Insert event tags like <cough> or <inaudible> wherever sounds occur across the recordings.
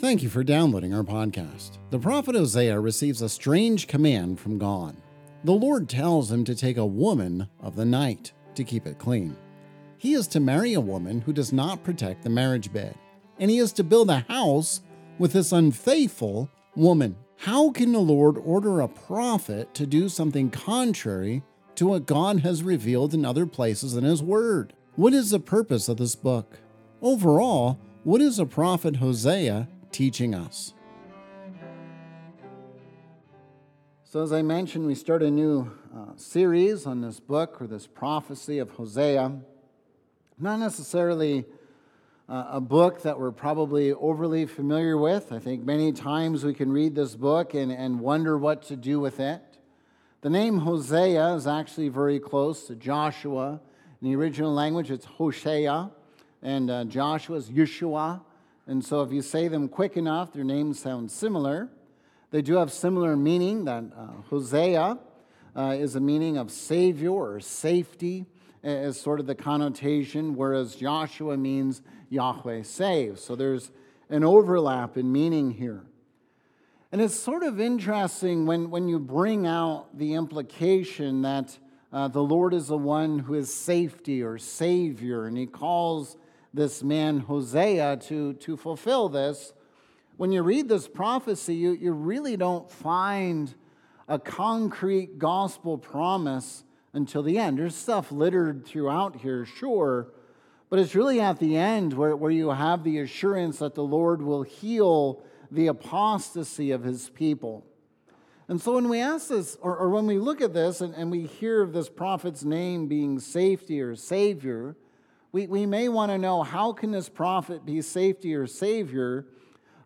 Thank you for downloading our podcast. The prophet Hosea receives a strange command from God. The Lord tells him to take a woman of the night to keep it clean. He is to marry a woman who does not protect the marriage bed, and he is to build a house with this unfaithful woman. How can the Lord order a prophet to do something contrary to what God has revealed in other places in His Word? What is the purpose of this book? Overall, what is the prophet Hosea teaching us. So, as I mentioned, we start a new uh, series on this book or this prophecy of Hosea. Not necessarily uh, a book that we're probably overly familiar with. I think many times we can read this book and, and wonder what to do with it. The name Hosea is actually very close to Joshua. In the original language, it's Hosea, and uh, Joshua is Yeshua. And so if you say them quick enough, their names sound similar. They do have similar meaning. That uh, Hosea uh, is a meaning of savior or safety, as sort of the connotation, whereas Joshua means Yahweh saves. So there's an overlap in meaning here. And it's sort of interesting when, when you bring out the implication that uh, the Lord is the one who is safety or savior, and he calls this man Hosea to, to fulfill this. When you read this prophecy, you, you really don't find a concrete gospel promise until the end. There's stuff littered throughout here, sure, but it's really at the end where, where you have the assurance that the Lord will heal the apostasy of his people. And so when we ask this, or, or when we look at this and, and we hear of this prophet's name being safety or savior, we, we may want to know how can this prophet be safety or savior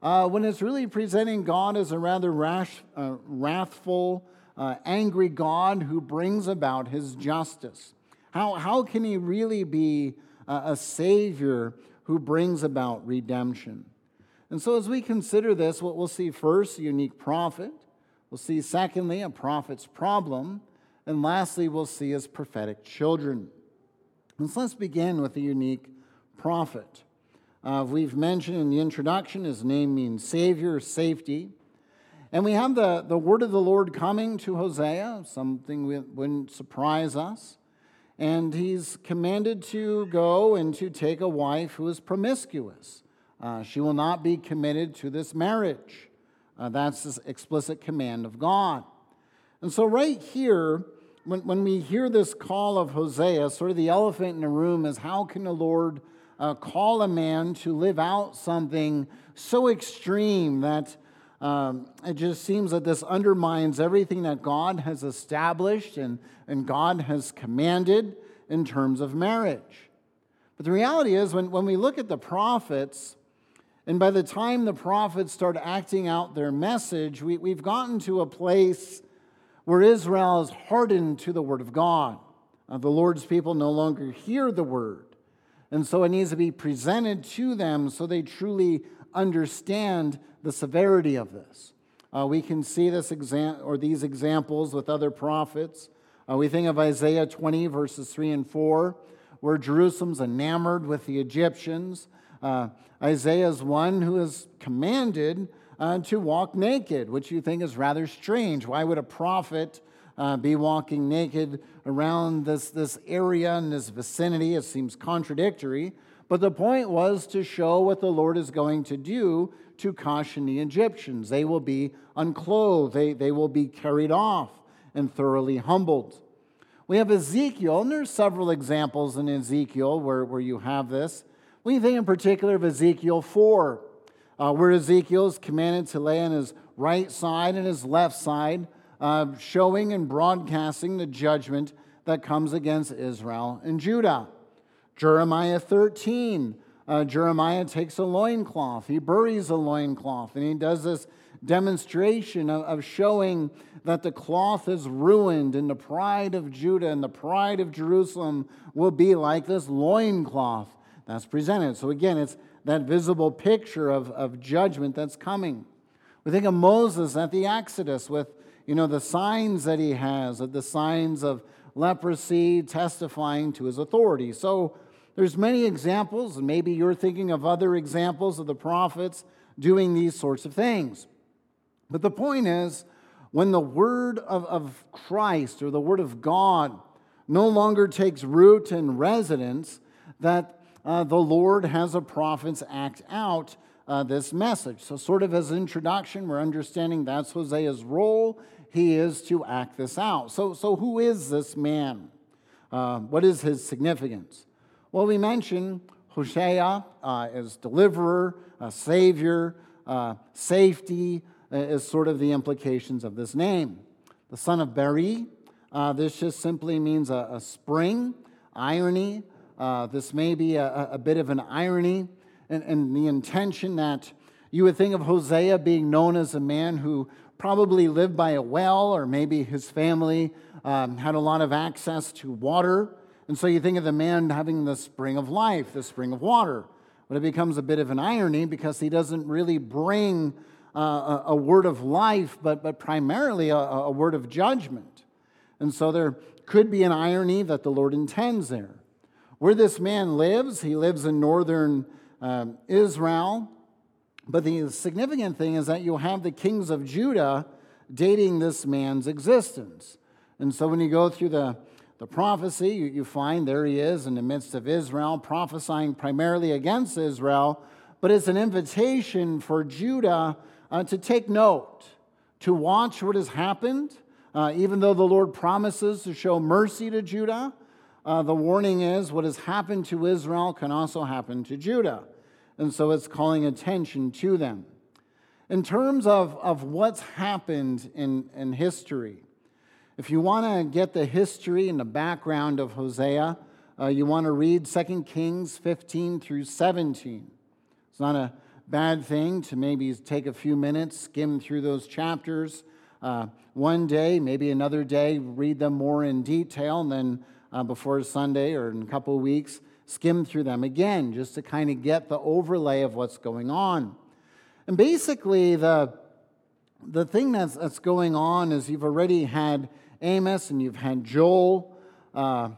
uh, when it's really presenting God as a rather rash, uh, wrathful, uh, angry God who brings about his justice. How, how can he really be a savior who brings about redemption? And so, as we consider this, what we'll see first, a unique prophet. We'll see, secondly, a prophet's problem. And lastly, we'll see his prophetic children. So let's begin with a unique prophet. Uh, we've mentioned in the introduction, his name means Savior, safety. And we have the, the word of the Lord coming to Hosea, something that wouldn't surprise us. And he's commanded to go and to take a wife who is promiscuous. Uh, she will not be committed to this marriage. Uh, that's the explicit command of God. And so, right here, when, when we hear this call of Hosea, sort of the elephant in the room is how can the Lord uh, call a man to live out something so extreme that um, it just seems that this undermines everything that God has established and, and God has commanded in terms of marriage. But the reality is, when, when we look at the prophets, and by the time the prophets start acting out their message, we, we've gotten to a place where Israel is hardened to the word of God. Uh, the Lord's people no longer hear the word. And so it needs to be presented to them so they truly understand the severity of this. Uh, we can see this exam- or these examples with other prophets. Uh, we think of Isaiah 20, verses 3 and 4, where Jerusalem's enamored with the Egyptians. Uh, Isaiah is one who is commanded uh, to walk naked, which you think is rather strange. Why would a prophet uh, be walking naked around this, this area and this vicinity? It seems contradictory. But the point was to show what the Lord is going to do to caution the Egyptians. They will be unclothed, they, they will be carried off and thoroughly humbled. We have Ezekiel, and there's several examples in Ezekiel where, where you have this. We think in particular of Ezekiel 4 uh, where Ezekiel is commanded to lay on his right side and his left side, uh, showing and broadcasting the judgment that comes against Israel and Judah. Jeremiah 13, uh, Jeremiah takes a loincloth, he buries a loincloth, and he does this demonstration of, of showing that the cloth is ruined, and the pride of Judah and the pride of Jerusalem will be like this loincloth that's presented. So again, it's that visible picture of, of judgment that's coming. We think of Moses at the Exodus with, you know, the signs that he has, of the signs of leprosy testifying to his authority. So there's many examples, and maybe you're thinking of other examples of the prophets doing these sorts of things. But the point is, when the word of, of Christ or the word of God no longer takes root and residence, that uh, the Lord has a prophets act out uh, this message. So, sort of as an introduction, we're understanding that's Hosea's role. He is to act this out. So, so who is this man? Uh, what is his significance? Well, we mentioned Hosea uh, as deliverer, a savior, uh, safety, uh, is sort of the implications of this name. The son of Beeri, uh, this just simply means a, a spring, irony. Uh, this may be a, a, bit of an irony and, the intention that you would think of Hosea being known as a man who probably lived by a well, or maybe his family um, had a lot of access to water. And so you think of the man having the spring of life, the spring of water. But it becomes a bit of an irony because he doesn't really bring uh, a, a, word of life, but, but primarily a, a word of judgment. And so there could be an irony that the Lord intends there. Where this man lives, he lives in northern um, Israel. But the significant thing is that you have the kings of Judah dating this man's existence. And so when you go through the, the prophecy, you, you find there he is in the midst of Israel, prophesying primarily against Israel, but it's an invitation for Judah uh, to take note, to watch what has happened. Uh, even though the Lord promises to show mercy to Judah, uh, the warning is what has happened to Israel can also happen to Judah. And so it's calling attention to them. In terms of, of what's happened in, in history, if you want to get the history and the background of Hosea, uh, you want to read 2 Kings 15 through 17. It's not a bad thing to maybe take a few minutes, skim through those chapters. Uh, one day, maybe another day, read them more in detail, and then uh, before Sunday or in a couple of weeks, skim through them again just to kind of get the overlay of what's going on. And basically, the, the thing that's, that's going on is you've already had Amos and you've had Joel. Uh,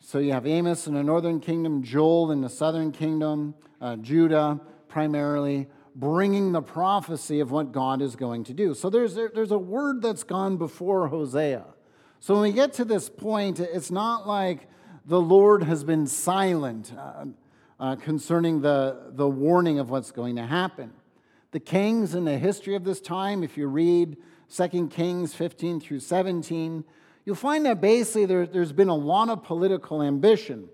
so you have Amos in the northern kingdom, Joel in the southern kingdom, uh, Judah primarily, bringing the prophecy of what God is going to do. So there's, there's a word that's gone before Hosea. So when we get to this point, it's not like the Lord has been silent uh, uh, concerning the, the warning of what's going to happen. The kings in the history of this time, if you read 2 Kings 15 through 17, you'll find that basically there, has been a lot of political ambition.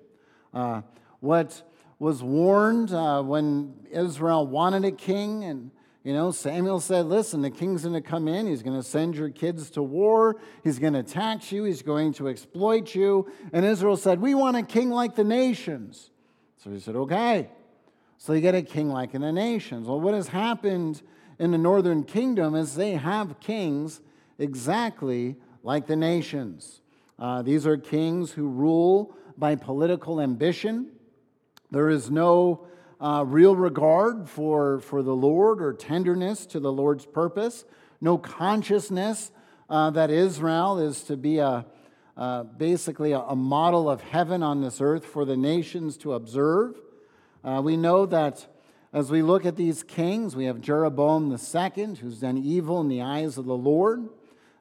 Uh, what was warned uh, when Israel wanted a king, and you know, Samuel said, Listen, the king's going to come in. He's going to send your kids to war. He's going to tax you. He's going to exploit you. And Israel said, We want a king like the nations. So he said, Okay. So you get a king like in the nations. Well, what has happened in the northern kingdom is they have kings exactly like the nations. Uh, these are kings who rule by political ambition. There is no uh, real regard for, for the Lord or tenderness to the Lord's purpose, no consciousness uh, that Israel is to be a, uh, basically a, a, model of heaven on this earth for the nations to observe. Uh, we know that as we look at these kings, we have Jeroboam II, who's done evil in the eyes of the Lord.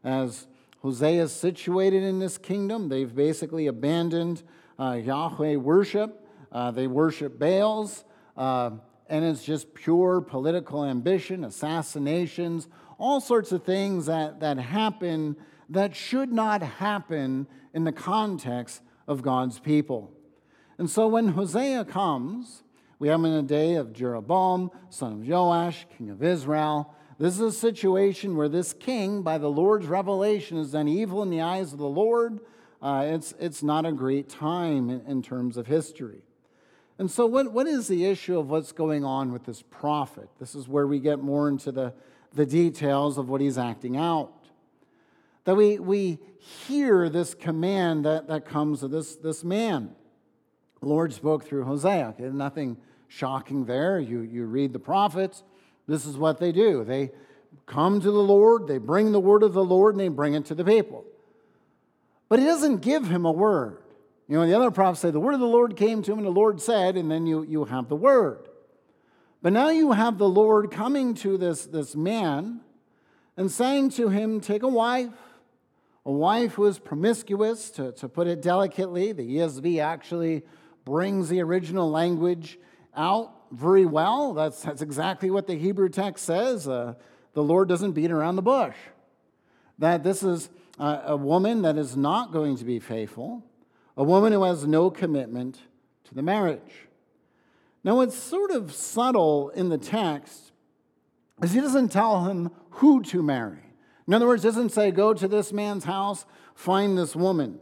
As Hosea is situated in this kingdom, they've basically abandoned uh, Yahweh worship. Uh, they worship Baals, uh, and it's just pure political ambition, assassinations, all sorts of things that, that happen that should not happen in the context of God's people. And so when Hosea comes, we have in a day of Jeroboam, son of Joash, king of Israel. This is a situation where this king, by the Lord's revelation, has done evil in the eyes of the Lord. Uh, it's, it's not a great time in, in terms of history. And so, what, what is the issue of what's going on with this prophet? This is where we get more into the, the details of what he's acting out. That we, we hear this command that, that comes to this, this man. The Lord spoke through Hosea. Okay, nothing shocking there. You, you read the prophets, this is what they do. They come to the Lord, they bring the word of the Lord, and they bring it to the people. But he doesn't give him a word. You know, the other prophets say, The word of the Lord came to him, and the Lord said, and then you, you have the word. But now you have the Lord coming to this, this man and saying to him, Take a wife, a wife who is promiscuous, to, to put it delicately. The ESV actually brings the original language out very well. That's, that's exactly what the Hebrew text says. Uh, the Lord doesn't beat around the bush. That this is a, a woman that is not going to be faithful, a woman who has no commitment to the marriage. Now, what's sort of subtle in the text is he doesn't tell him who to marry. In other words, doesn't say, go to this man's house, find this woman.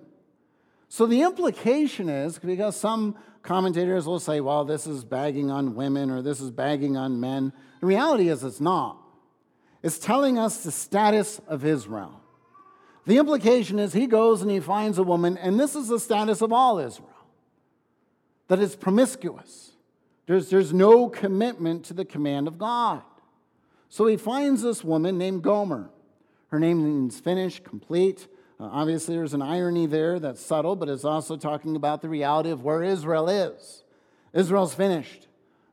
So the implication is because some commentators will say, well, this is bagging on women or this is bagging on men. The reality is it's not. It's telling us the status of Israel. The implication is he goes and he finds a woman, and this is the status of all Israel that is promiscuous. There's, there's no commitment to the command of God. So he finds this woman named Gomer. Her name means finished, complete. Uh, obviously, there's an irony there that's subtle, but it's also talking about the reality of where Israel is. Israel's finished,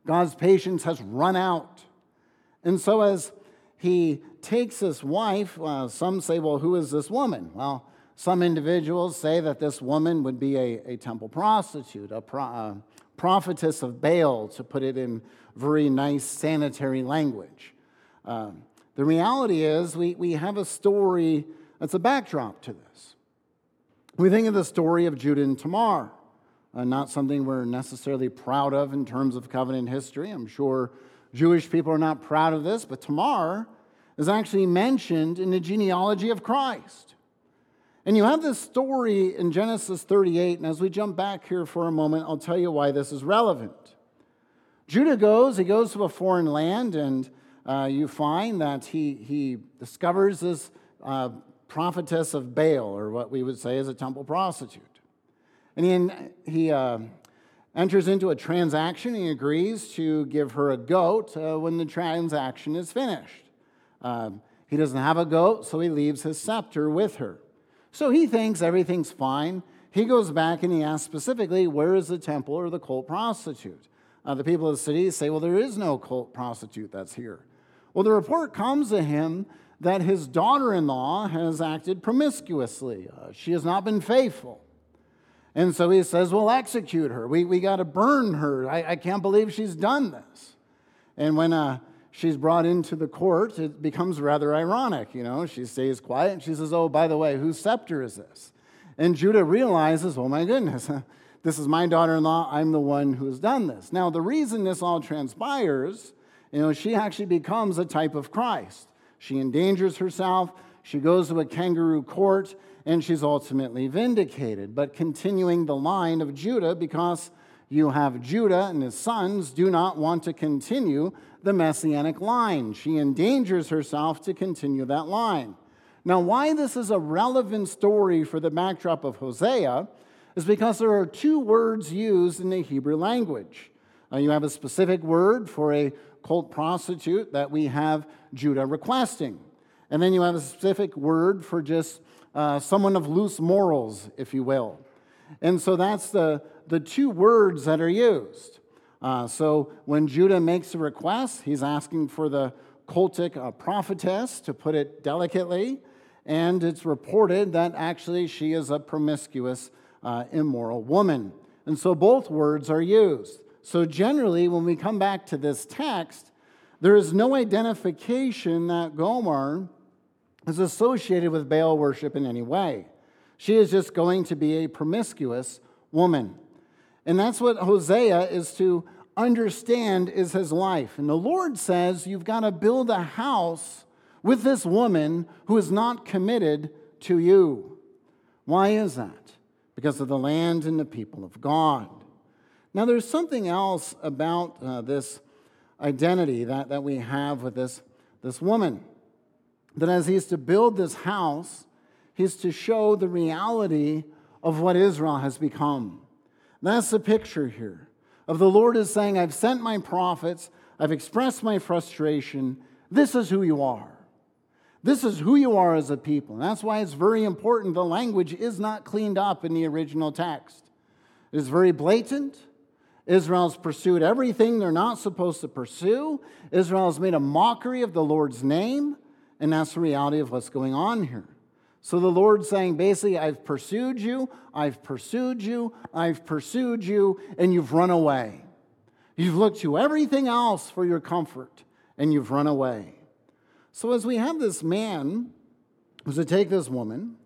God's patience has run out. And so, as he takes his wife, uh, some say, well, who is this woman? Well, some individuals say that this woman would be a, a temple prostitute, a pro, uh, prophetess of Baal, to put it in very nice sanitary language. Um, the reality is, we, we have a story that's a backdrop to this. We think of the story of Judah and Tamar, uh, not something we're necessarily proud of in terms of covenant history. I'm sure Jewish people are not proud of this, but Tamar is actually mentioned in the genealogy of Christ. And you have this story in Genesis 38, and as we jump back here for a moment, I'll tell you why this is relevant. Judah goes, he goes to a foreign land, and uh, you find that he, he discovers this uh, prophetess of Baal, or what we would say is a temple prostitute. And he, he uh, enters into a transaction. He agrees to give her a goat uh, when the transaction is finished. Um, he doesn't have a goat, so he leaves his scepter with her. So he thinks everything's fine. He goes back and he asks specifically, Where is the temple or the cult prostitute? Uh, the people of the city say, Well, there is no cult prostitute that's here. Well, the report comes to him that his daughter in law has acted promiscuously. Uh, she has not been faithful. And so he says, We'll execute her. We, we got to burn her. I, I can't believe she's done this. And when uh, she's brought into the court, it becomes rather ironic. You know, she stays quiet and she says, Oh, by the way, whose scepter is this? And Judah realizes, Oh my goodness, <laughs> this is my daughter in law. I'm the one who's done this. Now, the reason this all transpires you know, she actually becomes a type of Christ. She endangers herself, she goes to a kangaroo court, and she's ultimately vindicated. But continuing the line of Judah, because you have Judah and his sons do not want to continue the messianic line. She endangers herself to continue that line. Now, why this is a relevant story for the backdrop of Hosea is because there are two words used in the Hebrew language. Uh, you have a specific word for a cult prostitute that we have Judah requesting. And then you have a specific word for just uh, someone of loose morals, if you will. And so that's the, the two words that are used. Uh, so when Judah makes a request, he's asking for the cultic uh, prophetess, to put it delicately, and it's reported that actually she is a promiscuous, uh, immoral woman. And so both words are used. So, generally, when we come back to this text, there is no identification that Gomer is associated with Baal worship in any way. She is just going to be a promiscuous woman. And that's what Hosea is to understand is his life. And the Lord says you've got to build a house with this woman who is not committed to you. Why is that? Because of the land and the people of God. Now, there's something else about uh, this identity that, that we have with this, this woman. That as he's to build this house, he's to show the reality of what Israel has become. That's the picture here of the Lord is saying, I've sent my prophets, I've expressed my frustration. This is who you are. This is who you are as a people. And that's why it's very important the language is not cleaned up in the original text. It is very blatant, Israel's pursued everything they're not supposed to pursue. Israel's made a mockery of the Lord's name, and that's the reality of what's going on here. So the Lord's saying basically, I've pursued you, I've pursued you, I've pursued you, and you've run away. You've looked to everything else for your comfort, and you've run away. So as we have this man who's to take this woman,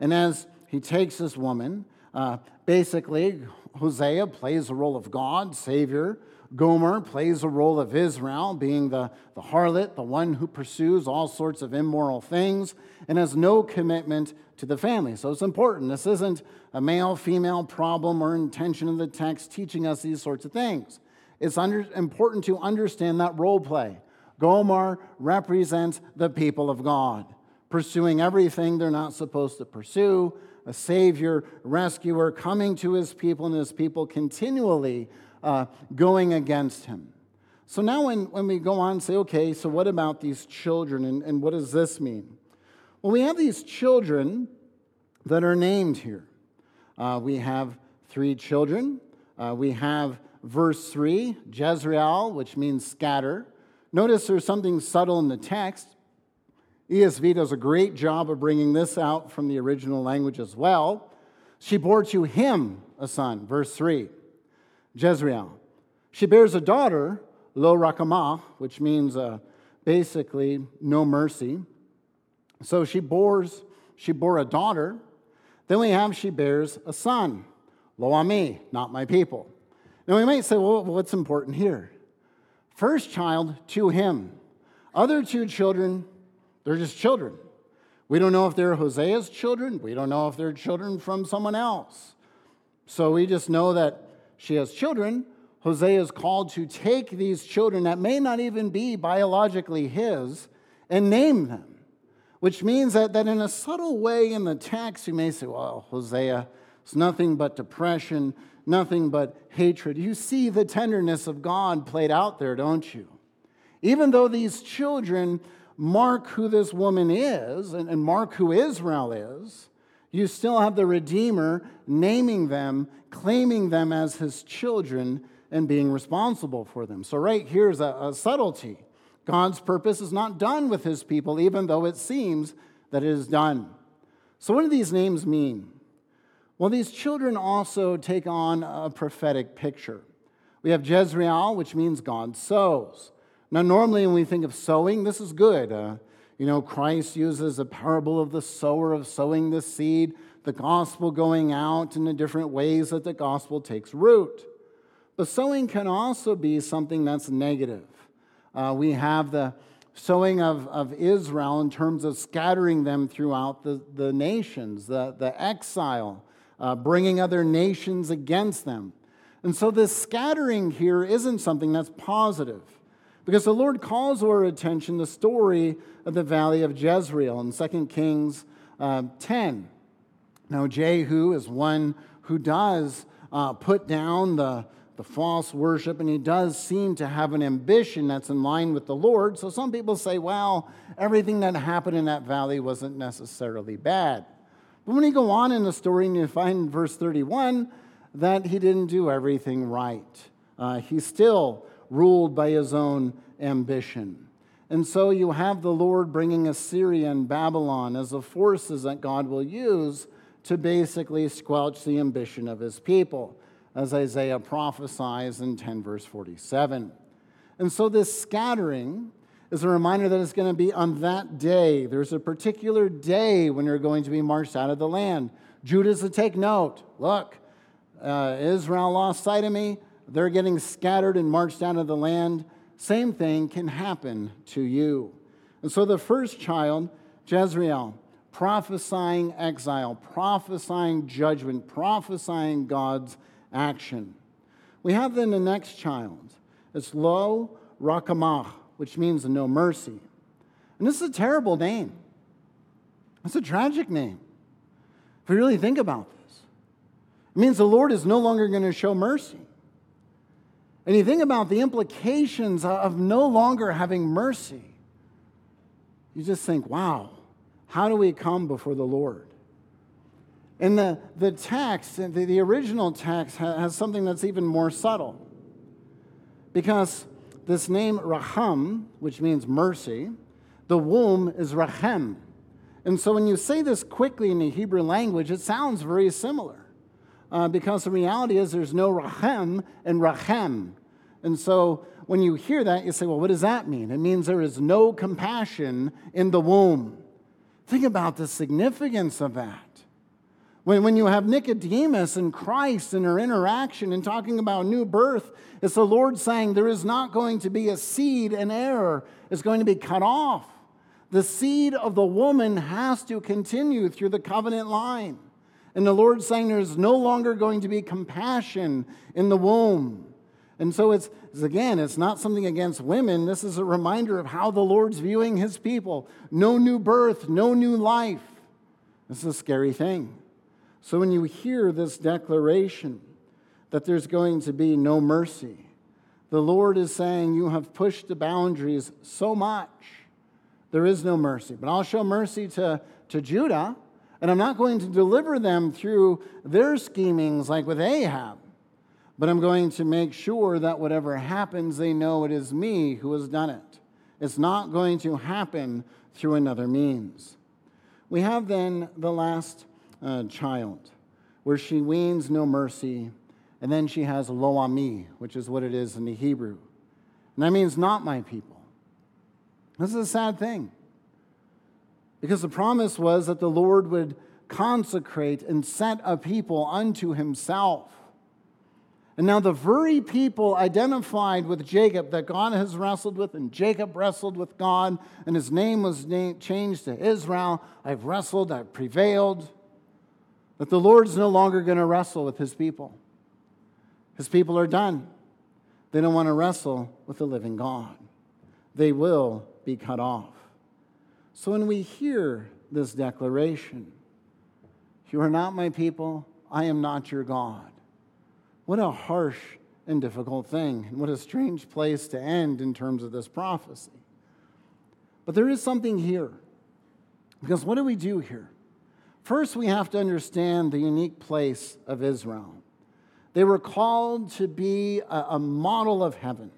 and as he takes this woman, uh, basically, Hosea plays the role of God, Savior. Gomer plays the role of Israel, being the, the harlot, the one who pursues all sorts of immoral things and has no commitment to the family. So it's important. This isn't a male female problem or intention of the text teaching us these sorts of things. It's under, important to understand that role play. Gomer represents the people of God, pursuing everything they're not supposed to pursue, a savior, rescuer, coming to his people, and his people continually uh, going against him. So now, when, when we go on and say, okay, so what about these children and, and what does this mean? Well, we have these children that are named here. Uh, we have three children. Uh, we have verse 3, Jezreel, which means scatter. Notice there's something subtle in the text. ESV does a great job of bringing this out from the original language as well. She bore to him a son, verse 3. Jezreel. She bears a daughter, Lo Ruhamah, which means uh, basically no mercy. So she bores, she bore a daughter. Then we have she bears a son, Lo Ami, not my people. Now we might say, well, what's important here? First child to him. Other two children, they're just children. We don't know if they're Hosea's children. We don't know if they're children from someone else. So we just know that she has children, Hosea is called to take these children that may not even be biologically his and name them, which means that, that in a subtle way in the text, you may say, well, Hosea, it's nothing but depression, nothing but hatred. You see the tenderness of God played out there, don't you? Even though these children mark who this woman is and, and mark who Israel is, you still have the Redeemer naming them, claiming them as his children, and being responsible for them. So, right here's a, a subtlety. God's purpose is not done with his people, even though it seems that it is done. So, what do these names mean? Well, these children also take on a prophetic picture. We have Jezreel, which means God sows. Now, normally when we think of sowing, this is good. Uh, you know, Christ uses a parable of the sower of sowing the seed, the gospel going out in the different ways that the gospel takes root. But sowing can also be something that's negative. Uh, we have the sowing of, of Israel in terms of scattering them throughout the, the nations, the, the exile, uh, bringing other nations against them. And so this scattering here isn't something that's positive. Because the Lord calls our attention the story of the valley of Jezreel in 2 Kings uh, 10. Now, Jehu is one who does uh, put down the, the false worship, and he does seem to have an ambition that's in line with the Lord. So some people say, well, everything that happened in that valley wasn't necessarily bad. But when you go on in the story and you find in verse 31 that he didn't do everything right, uh, he still ruled by his own ambition. And so you have the Lord bringing Assyria and Babylon as the forces that God will use to basically squelch the ambition of his people, as Isaiah prophesies in 10 verse 47. And so this scattering is a reminder that it's going to be on that day. There's a particular day when you're going to be marched out of the land. Judah's to take note. Look, uh, Israel lost sight of me. They're getting scattered and marched out of the land. Same thing can happen to you. And so the first child, Jezreel, prophesying exile, prophesying judgment, prophesying God's action. We have then the next child. It's Lo Ruhamah, which means no mercy. And this is a terrible name. It's a tragic name. If we really think about this, it means the Lord is no longer going to show mercy. And you think about the implications of no longer having mercy. You just think, wow, how do we come before the Lord? And the, the text, the, the original text, has something that's even more subtle. Because this name Raham, which means mercy, the womb is Rahem. And so when you say this quickly in the Hebrew language, it sounds very similar. Uh, because the reality is there's no Rahem and Rahem. And so when you hear that, you say, well, what does that mean? It means there is no compassion in the womb. Think about the significance of that. When, when you have Nicodemus and Christ and their interaction and talking about new birth, it's the Lord saying there is not going to be a seed and heir is going to be cut off. The seed of the woman has to continue through the covenant line. And the Lord saying there's no longer going to be compassion in the womb. And so it's, it's, again, it's not something against women. This is a reminder of how the Lord's viewing his people. No new birth, no new life. This is a scary thing. So when you hear this declaration that there's going to be no mercy, the Lord is saying, You have pushed the boundaries so much, there is no mercy. But I'll show mercy to, to Judah, and I'm not going to deliver them through their schemings like with Ahab. But I'm going to make sure that whatever happens, they know it is me who has done it. It's not going to happen through another means. We have then the last uh, child, where she weans no mercy, and then she has lo ami, which is what it is in the Hebrew. And that means not my people. This is a sad thing. Because the promise was that the Lord would consecrate and set a people unto himself. And now, the very people identified with Jacob that God has wrestled with, and Jacob wrestled with God, and his name was changed to Israel. I've wrestled, I've prevailed. That the Lord's no longer going to wrestle with his people. His people are done. They don't want to wrestle with the living God, they will be cut off. So when we hear this declaration, You are not my people, I am not your God what a harsh and difficult thing, and what a strange place to end in terms of this prophecy. But there is something here. Because what do we do here? First, we have to understand the unique place of Israel. They were called to be a, a model of heaven.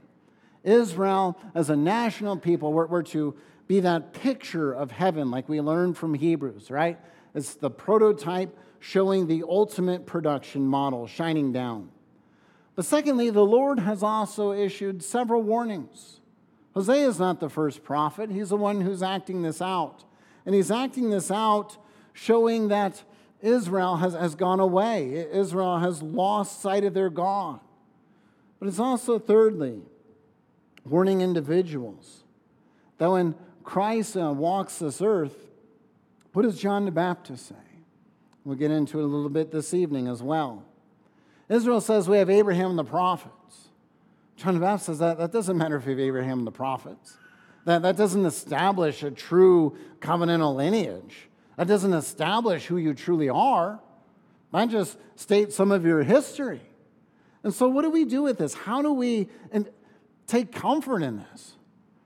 Israel, as a national people, were, were to be that picture of heaven, like we learned from Hebrews, right? It's the prototype showing the ultimate production model shining down. But secondly, the Lord has also issued several warnings. Hosea is not the first prophet, he's the one who's acting this out. And he's acting this out showing that Israel has, has gone away, Israel has lost sight of their God. But it's also, thirdly, warning individuals that when Christ uh, walks this earth, what does John the Baptist say? We'll get into it a little bit this evening as well. Israel says we have Abraham and the prophets. John the Baptist says that, that doesn't matter if you have Abraham and the prophets. That, that doesn't establish a true covenantal lineage. That doesn't establish who you truly are. That just states some of your history. And so, what do we do with this? How do we and take comfort in this?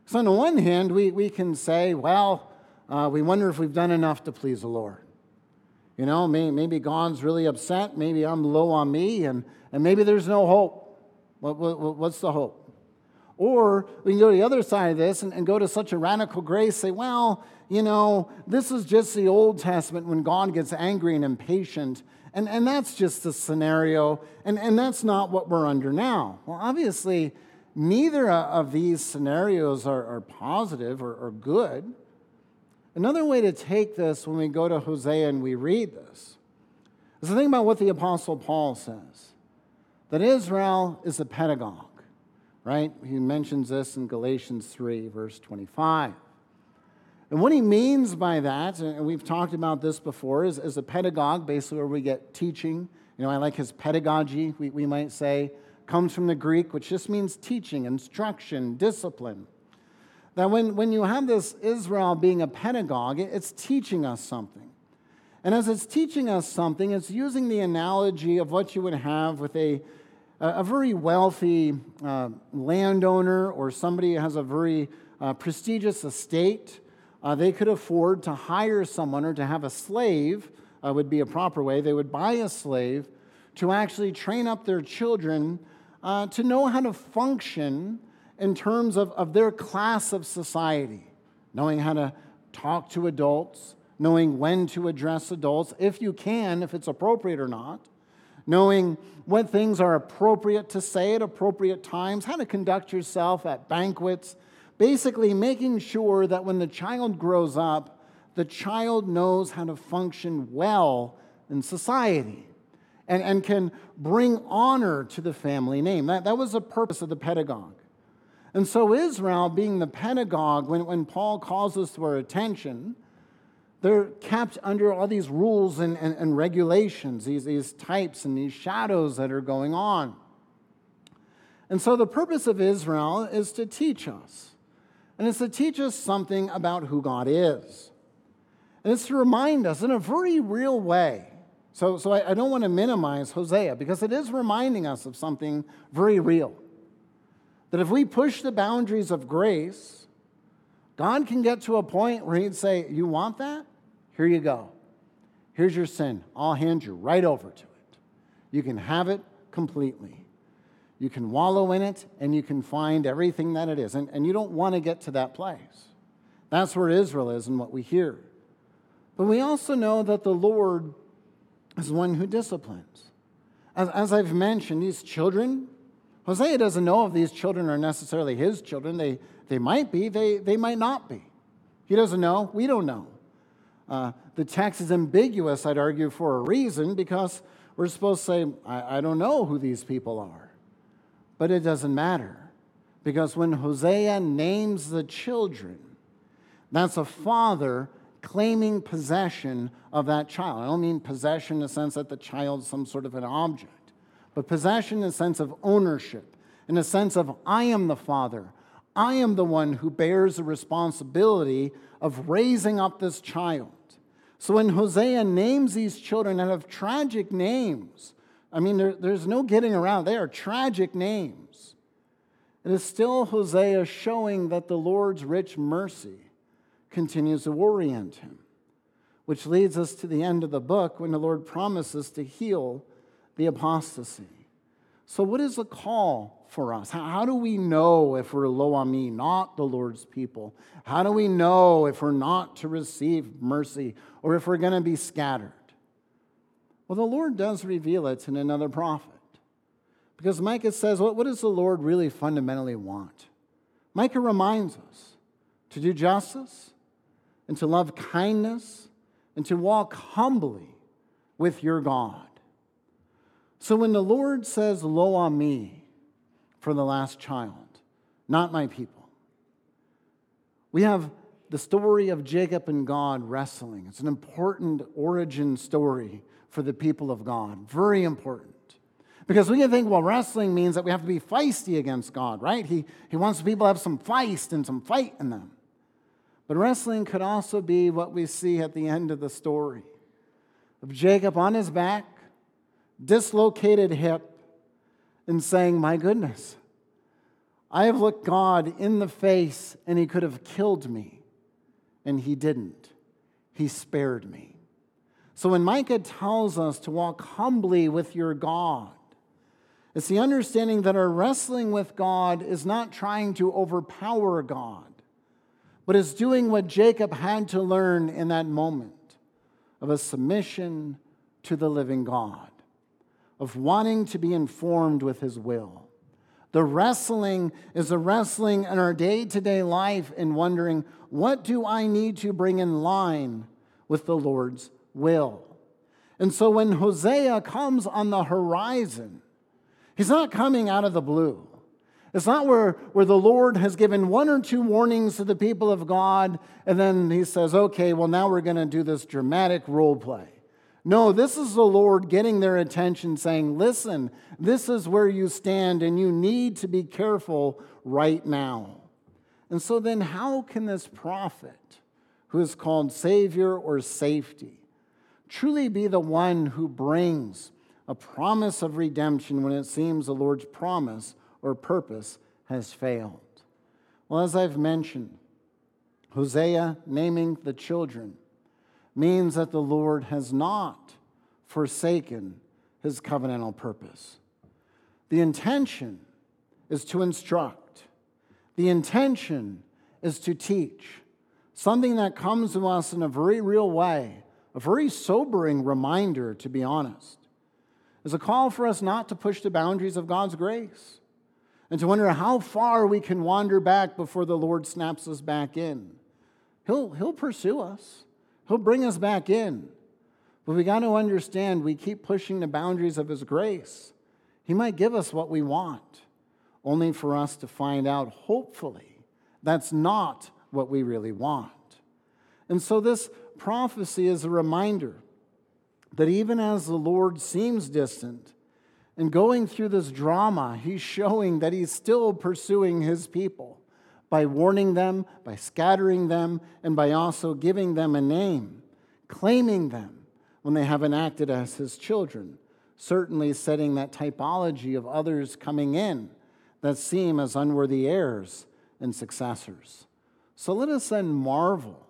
So, on the one hand, we, we can say, well, uh, we wonder if we've done enough to please the Lord. You know, maybe God's really upset. Maybe I'm lo ami, and, and maybe there's no hope. What, what, what's the hope? Or we can go to the other side of this and, and go to such a radical grace, say, well, you know, this is just the Old Testament when God gets angry and impatient. And, and that's just the scenario, and, and that's not what we're under now. Well, obviously, neither of these scenarios are, are positive or, or good. Another way to take this when we go to Hosea and we read this is to think about what the Apostle Paul says that Israel is a pedagogue, right? He mentions this in Galatians 3, verse 25. And what he means by that, and we've talked about this before, is, is a pedagogue, basically where we get teaching. You know, I like his pedagogy, we, we might say, comes from the Greek, which just means teaching, instruction, discipline. That when, when you have this Israel being a pedagogue, it's teaching us something. And as it's teaching us something, it's using the analogy of what you would have with a, a very wealthy uh, landowner or somebody who has a very uh, prestigious estate. Uh, they could afford to hire someone or to have a slave uh, would be a proper way. They would buy a slave to actually train up their children uh, to know how to function in terms of, of their class of society, knowing how to talk to adults, knowing when to address adults, if you can, if it's appropriate or not, knowing what things are appropriate to say at appropriate times, how to conduct yourself at banquets, basically making sure that when the child grows up, the child knows how to function well in society and, and can bring honor to the family name. That, that was the purpose of the pedagogue. And so, Israel, being the pedagogue, when, when Paul calls us to our attention, they're kept under all these rules and, and, and regulations, these, these types and these shadows that are going on. And so, the purpose of Israel is to teach us. And it's to teach us something about who God is. And it's to remind us in a very real way. So, so I, I don't want to minimize Hosea because it is reminding us of something very real. That if we push the boundaries of grace, God can get to a point where He'd say, You want that? Here you go. Here's your sin. I'll hand you right over to it. You can have it completely. You can wallow in it and you can find everything that it is. And, and you don't want to get to that place. That's where Israel is and what we hear. But we also know that the Lord is one who disciplines. As, as I've mentioned, these children, Hosea doesn't know if these children are necessarily his children. They, they might be, they, they might not be. He doesn't know, we don't know. Uh, the text is ambiguous, I'd argue, for a reason, because we're supposed to say, I, I don't know who these people are. But it doesn't matter, because when Hosea names the children, that's a father claiming possession of that child. I don't mean possession in the sense that the child's some sort of an object, but possession in the sense of ownership, in a sense of I am the father. I am the one who bears the responsibility of raising up this child. So when Hosea names these children that have tragic names, I mean, there, there's no getting around, they are tragic names. It is still Hosea showing that the Lord's rich mercy continues to orient him, which leads us to the end of the book when the Lord promises to heal the apostasy. So, what is the call for us? How, do we know if we're lo ami, not the Lord's people? How do we know if we're not to receive mercy or if we're going to be scattered? Well, the Lord does reveal it in another prophet. Because Micah says, what does the Lord really fundamentally want? Micah reminds us to do justice, and to love kindness and to walk humbly with your God. So when the Lord says, Lo ami for the last child, not my people, we have the story of Jacob and God wrestling. It's an important origin story for the people of God, very important. Because we can think, well, wrestling means that we have to be feisty against God, right? He, he wants people to have some feist and some fight in them. But wrestling could also be what we see at the end of the story of Jacob on his back, dislocated hip, and saying, My goodness, I have looked God in the face and he could have killed me, and he didn't. He spared me. So when Micah tells us to walk humbly with your God, it's the understanding that our wrestling with God is not trying to overpower God but is doing what Jacob had to learn in that moment of a submission to the living God, of wanting to be informed with his will. The wrestling is a wrestling in our day to day life in wondering, what do I need to bring in line with the Lord's will? And so when Hosea comes on the horizon, he's not coming out of the blue. It's not where, where the Lord has given one or two warnings to the people of God, and then he says, okay, well, now we're going to do this dramatic role play. No, this is the Lord getting their attention, saying, listen, this is where you stand, and you need to be careful right now. And so then, how can this prophet, who is called Savior or safety, truly be the one who brings a promise of redemption when it seems the Lord's promise or purpose has failed. Well, as I've mentioned, Hosea naming the children means that the Lord has not forsaken his covenantal purpose. The intention is to instruct, the intention is to teach, something that comes to us in a very real way, a very sobering reminder, to be honest, is a call for us not to push the boundaries of God's grace and to wonder how far we can wander back before the Lord snaps us back in. He'll, he'll pursue us, He'll bring us back in. But we got to understand we keep pushing the boundaries of His grace. He might give us what we want, only for us to find out, hopefully, that's not what we really want. And so, this prophecy is a reminder that even as the Lord seems distant, and going through this drama, he's showing that he's still pursuing his people by warning them, by scattering them, and by also giving them a name, claiming them when they haven't acted as his children, certainly setting that typology of others coming in that seem as unworthy heirs and successors. So let us then marvel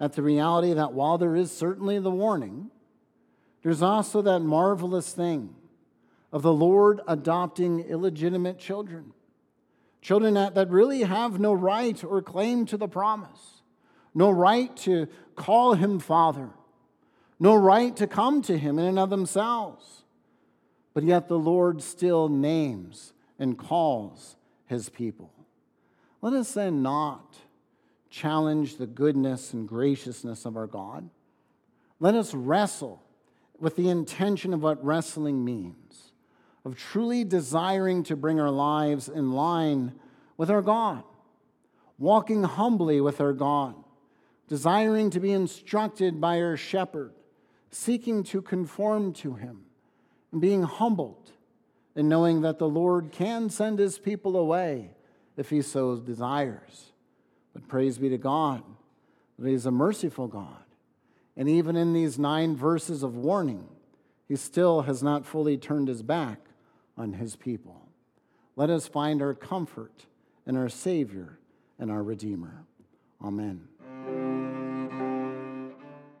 at the reality that while there is certainly the warning, there's also that marvelous thing of the Lord adopting illegitimate children Children that, that really have no right or claim to the promise, no right to call him Father, no right to come to him in and of themselves. But yet the Lord still names and calls his people. Let us then not challenge the goodness and graciousness of our God. Let us wrestle with the intention of what wrestling means of truly desiring to bring our lives in line with our God, walking humbly with our God, desiring to be instructed by our shepherd, seeking to conform to him, and being humbled and knowing that the Lord can send his people away if he so desires. But praise be to God that he is a merciful God. And even in these nine verses of warning, he still has not fully turned his back on his people. Let us find our comfort in our Savior and our Redeemer. Amen.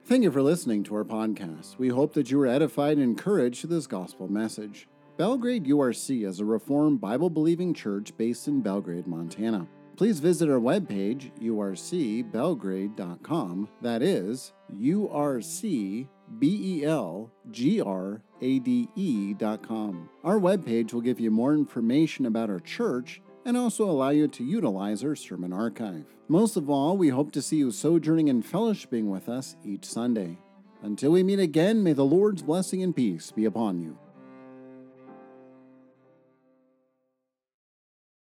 Thank you for listening to our podcast. We hope that you were edified and encouraged to this gospel message. Belgrade URC is a Reformed Bible believing church based in Belgrade, Montana. Please visit our webpage, urcbelgrade.com. That is U R C B E L G R A D com. Our webpage will give you more information about our church and also allow you to utilize our sermon archive. Most of all, we hope to see you sojourning and fellowshipping with us each Sunday. Until we meet again, may the Lord's blessing and peace be upon you.